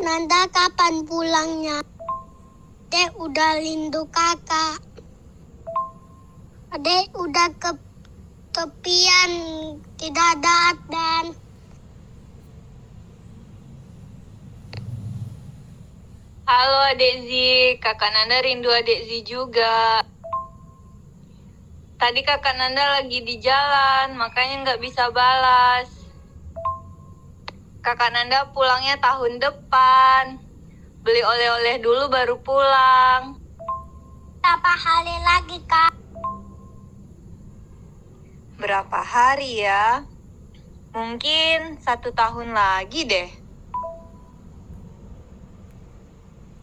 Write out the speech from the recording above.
Nanda kapan pulangnya? Dek udah lindu kakak. Adek udah ke tepian tidak ada dan Halo Adek Zi, kakak Nanda rindu Adek Zi juga. Tadi kakak Nanda lagi di jalan, makanya nggak bisa balas. Kakak Nanda pulangnya tahun depan. Beli oleh-oleh dulu baru pulang. berapa hari lagi kak? Berapa hari ya? Mungkin satu tahun lagi deh.